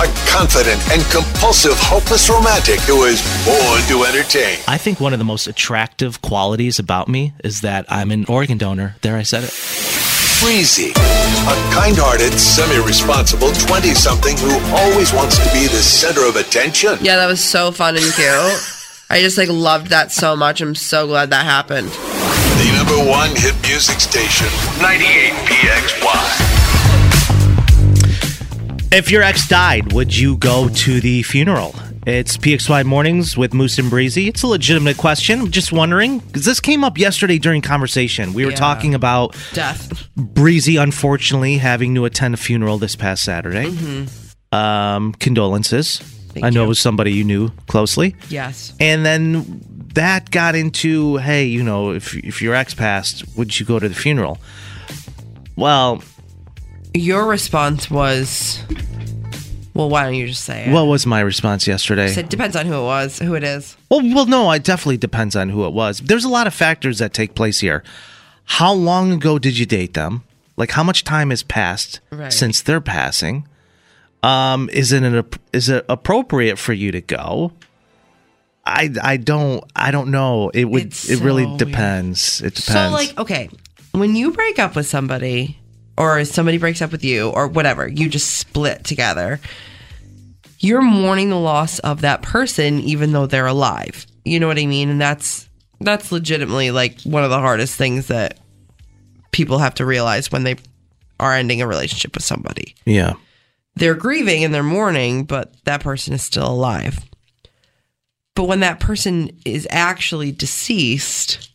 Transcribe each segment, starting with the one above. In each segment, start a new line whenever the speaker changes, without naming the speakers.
a confident and compulsive, hopeless romantic who is born to entertain.
I think one of the most attractive qualities about me is that I'm an organ donor. There, I said it.
Breezy, a kind hearted, semi responsible 20 something who always wants to be the center of attention.
Yeah, that was so fun and cute. I just like loved that so much. I'm so glad that happened.
The number one hit music station, 98 PXY.
If your ex died, would you go to the funeral? It's PXY Mornings with Moose and Breezy. It's a legitimate question. I'm just wondering because this came up yesterday during conversation. We were
Yeah.
talking about
Death.
Breezy, unfortunately, having to attend a funeral this past Saturday. Um, condolences.
Thank
I know
you.
it was somebody you knew closely.
Yes.
And then that got into, hey, you know, if if your ex passed, would you go to the funeral? Well,
Your response was, well, why don't you just say it?
what was my response yesterday?
It depends on who it was, who it is.
Well, well, no, it definitely depends on who it was. There's a lot of factors that take place here. How long ago did you date them? Like, how much time has passed
Right.
since they're passing? Um, is it an, is it appropriate for you to go? I I don't I don't know. It would
It's
it really
so weird.
depends. It depends.
So, like, okay, when you break up with somebody, or somebody breaks up with you, or whatever, you just split together, you're mourning the loss of that person, even though they're alive. You know what I mean? And that's that's legitimately like one of the hardest things that people have to realize when they are ending a relationship with somebody.
yeah.
They're grieving and they're mourning, but that person is still alive. But when that person is actually deceased,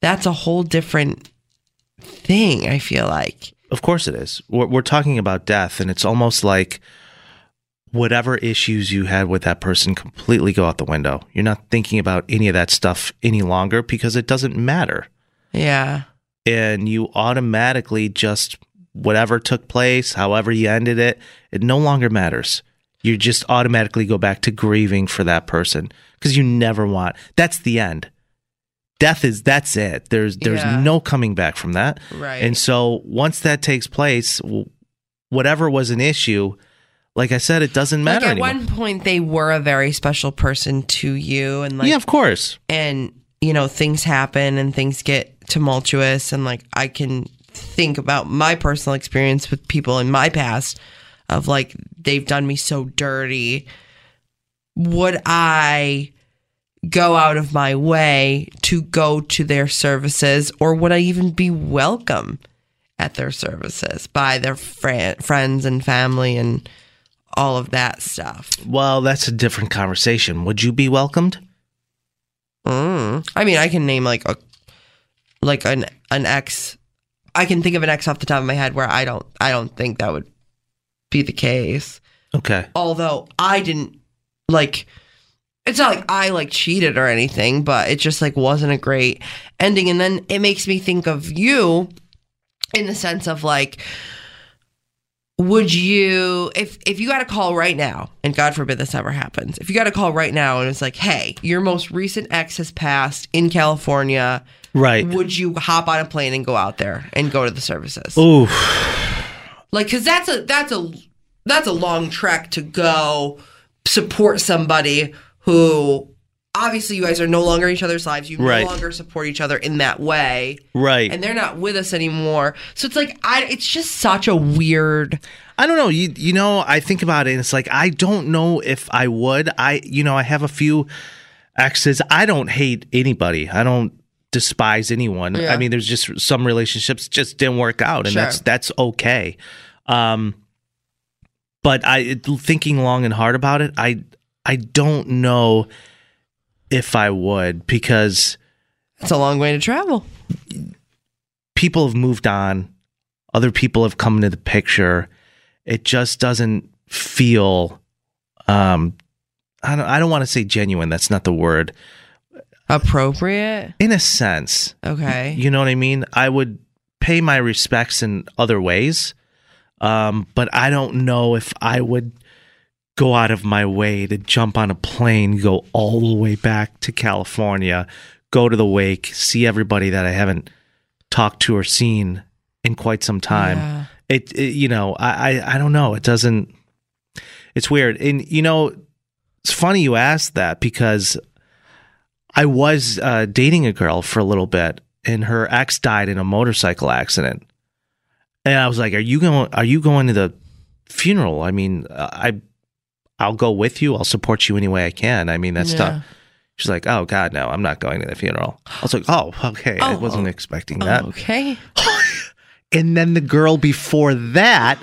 that's a whole different thing, I feel like.
Of course it is. We're, we're talking about death, and it's almost like whatever issues you had with that person completely go out the window. You're not thinking about any of that stuff any longer because it doesn't matter.
Yeah.
And you automatically just, whatever took place, however you ended it, it no longer matters. You just automatically go back to grieving for that person because you never want, that's the end. Death is that's it. There's there's
Yeah.
no coming back from that.
Right.
And so once that takes place, whatever was an issue, like I said, it doesn't
Like
matter
at
anymore.
one point they were a very special person to you and like
yeah, of course.
and you know things happen and things get tumultuous and like i can think about my personal experience with people in my past of like they've done me so dirty would i go out of my way to go to their services or would i even be welcome at their services by their fri friends and family and all of that stuff
Well, that's a different conversation. Would you be welcomed?
Mm. I mean, I can name like a like an an ex. I can think of an ex off the top of my head where I don't I don't think that would be the case.
Okay.
Although I didn't like it's not like I like cheated or anything, but it just like wasn't a great ending. And then it makes me think of you in the sense of like, would you if if you got a call right now, and God forbid this ever happens, if you got a call right now and it's like, hey, your most recent ex has passed in California,
Right.
would you hop on a plane and go out there and go to the services?
Ooh.
like because that's a that's a that's a long trek to go support somebody who obviously you guys are no longer in each other's lives you
Right.
no longer support each other in that way
Right.
and they're not with us anymore so it's like i it's just such a weird
I don't know. You you know, I think about it and it's like I don't know if I would. I you know, I have a few exes. I don't hate anybody. I don't despise anyone.
Yeah.
I mean, there's just some relationships just didn't work out and
Sure.
that's that's okay. Um but I thinking long and hard about it, I I don't know if I would because
it's a long way to travel.
people have moved on. Other people have come into the picture. It just doesn't feel um i don't i don't want to say genuine that's not the word.
Appropriate?
In a sense.
Okay.
You know what i mean? I would pay my respects in other ways um but i don't know if i would go out of my way to jump on a plane go all the way back to california go to the wake see everybody that i haven't talked to or seen in quite some time.
Yeah.
it, it you know I, I i don't know. It doesn't it's weird. And you know it's funny you asked that because i was uh, dating a girl for a little bit and her ex died in a motorcycle accident. And i was like are you going are you going to the funeral? I mean i i'll go with you i'll support you any way i can i mean that's
Yeah.
tough she's like oh god no i'm not going to the funeral i was like oh okay i
Oh,
wasn't
oh,
expecting that
okay
and then the girl before that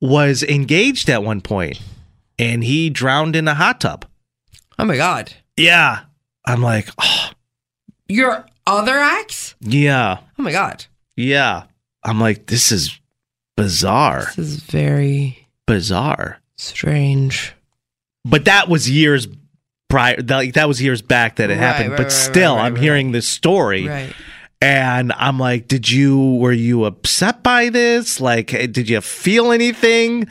was engaged at one point and he drowned in a hot tub.
oh my god
Yeah. I'm like, oh,
your other ex
yeah.
oh my god
Yeah. I'm like, this is bizarre.
this is very
Bizarre.
Strange
But that was years prior. Like, that was years back that it
Right,
happened.
right,
but
right,
still,
right, right,
I'm
right.
hearing this story.
right
And I'm like, did you, were you upset by this? Like, eh, did you feel anything?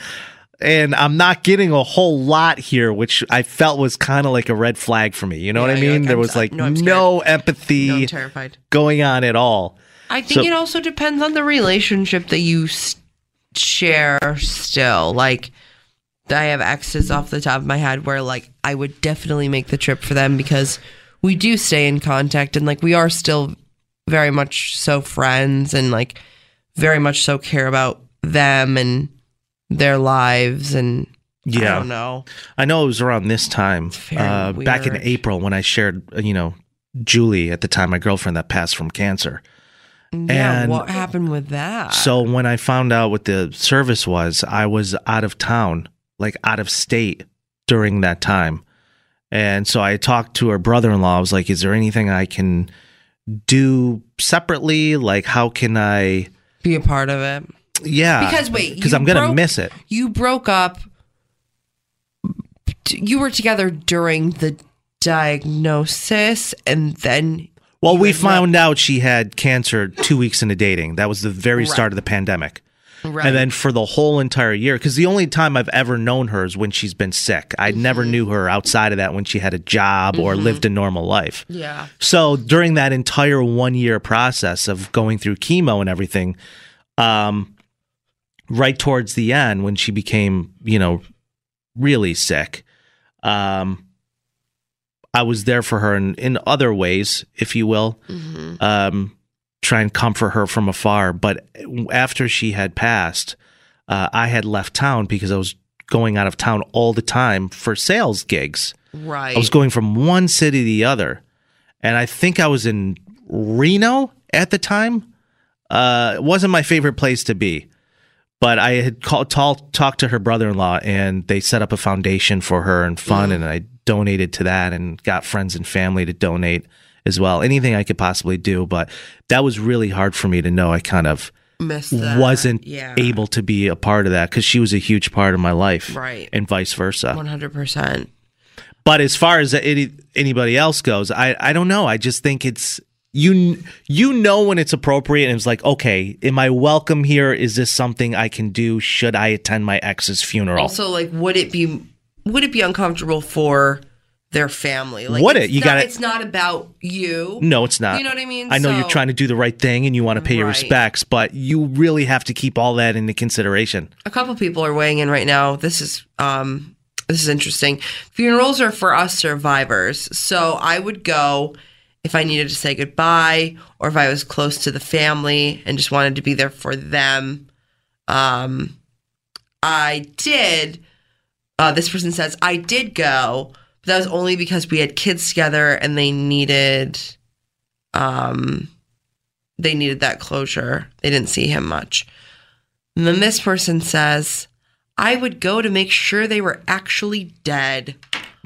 And I'm not getting a whole lot here, which I felt was kind of like a red flag for me. You know what I mean?
like,
there
I'm
was
so-
like
no, I'm
no, empathy
no, i'm terrified
going on at all.
I think
So-
it also depends on the relationship that you s- share still. Like, I have exes off the top of my head where, like, I would definitely make the trip for them because we do stay in contact and, like, we are still very much so friends and, like, very much so care about them and their lives. And I
Yeah.
don't know.
I know it was around this time, uh, back in. April, when I shared, uh, you know, Julie at the time, my girlfriend that passed from cancer.
Yeah.
And
what happened with that?
So when I found out what the service was, I was out of town, like out of state during that time. And so I talked to her brother in law. I was like, is there anything I can do separately? Like, how can I,
be a part of it.
yeah.
Because, wait,
because I'm going to miss it.
you broke up you were together during the diagnosis and then
Well, we
ended up-
found out she had cancer two weeks into dating. That was the very start of the pandemic.
Right.
And then for the whole entire year, because the only time I've ever known her is when she's been sick. I never
Mm-hmm.
knew her outside of that when she had a job or lived a normal life.
yeah
So during that entire one year process of going through chemo and everything, um, right towards the end when she became, you know, really sick, um, I was there for her in, in other ways, if you will, um, try and comfort her from afar. But after she had passed, uh, I had left town because I was going out of town all the time for sales gigs.
right
I was going from one city to the other, and I think I was in Reno at the time. Uh, it wasn't my favorite place to be, but I had called, talk, talked to her brother-in-law, and they set up a foundation for her and fun, and I donated to that, and got friends and family to donate as well. Anything I could possibly do, but that was really hard for me to know. I kind of wasn't
yeah
able to be a part of that because she was a huge part of my life,
Right.
and vice versa.
100%
But as far as any, anybody else goes, I I don't know. I just think it's you you know when it's appropriate and it's like okay am i welcome here is this something i can do should i attend my ex's funeral
Also, like, would it be would it be uncomfortable for their family? Like, it's
it? You gotta-
It's not about you.
no it's not
You know what I mean?
i know you're trying to do the right thing and you want to pay your respects but you really have to keep all that into consideration
a couple people are weighing in right now. This is um this is interesting. Funerals are for us survivors. So I would go if I needed to say goodbye or if I was close to the family and just wanted to be there for them. Um I did uh this person says I did go, but that was only because we had kids together and they needed um they needed that closure. They didn't see him much. And then this person says, I would go to make sure they were actually dead.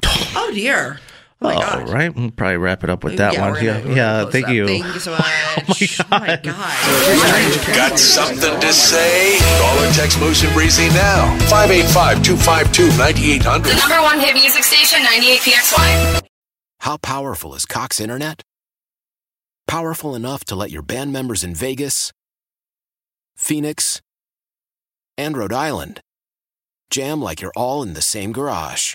Oh dear. Oh my
all
God.
right we'll probably wrap it up with that
Yeah,
one
we're
yeah
gonna- we're gonna
yeah
close
thank
up.
you
Thank you so oh much. oh my God.
Got something to say? Call or text Moose and Breezy now. 585 252 9800.
Number one hit music station, 98PXY.
How powerful is Cox Internet? Powerful enough to let your band members in Vegas, Phoenix, and Rhode Island jam like you're all in the same garage.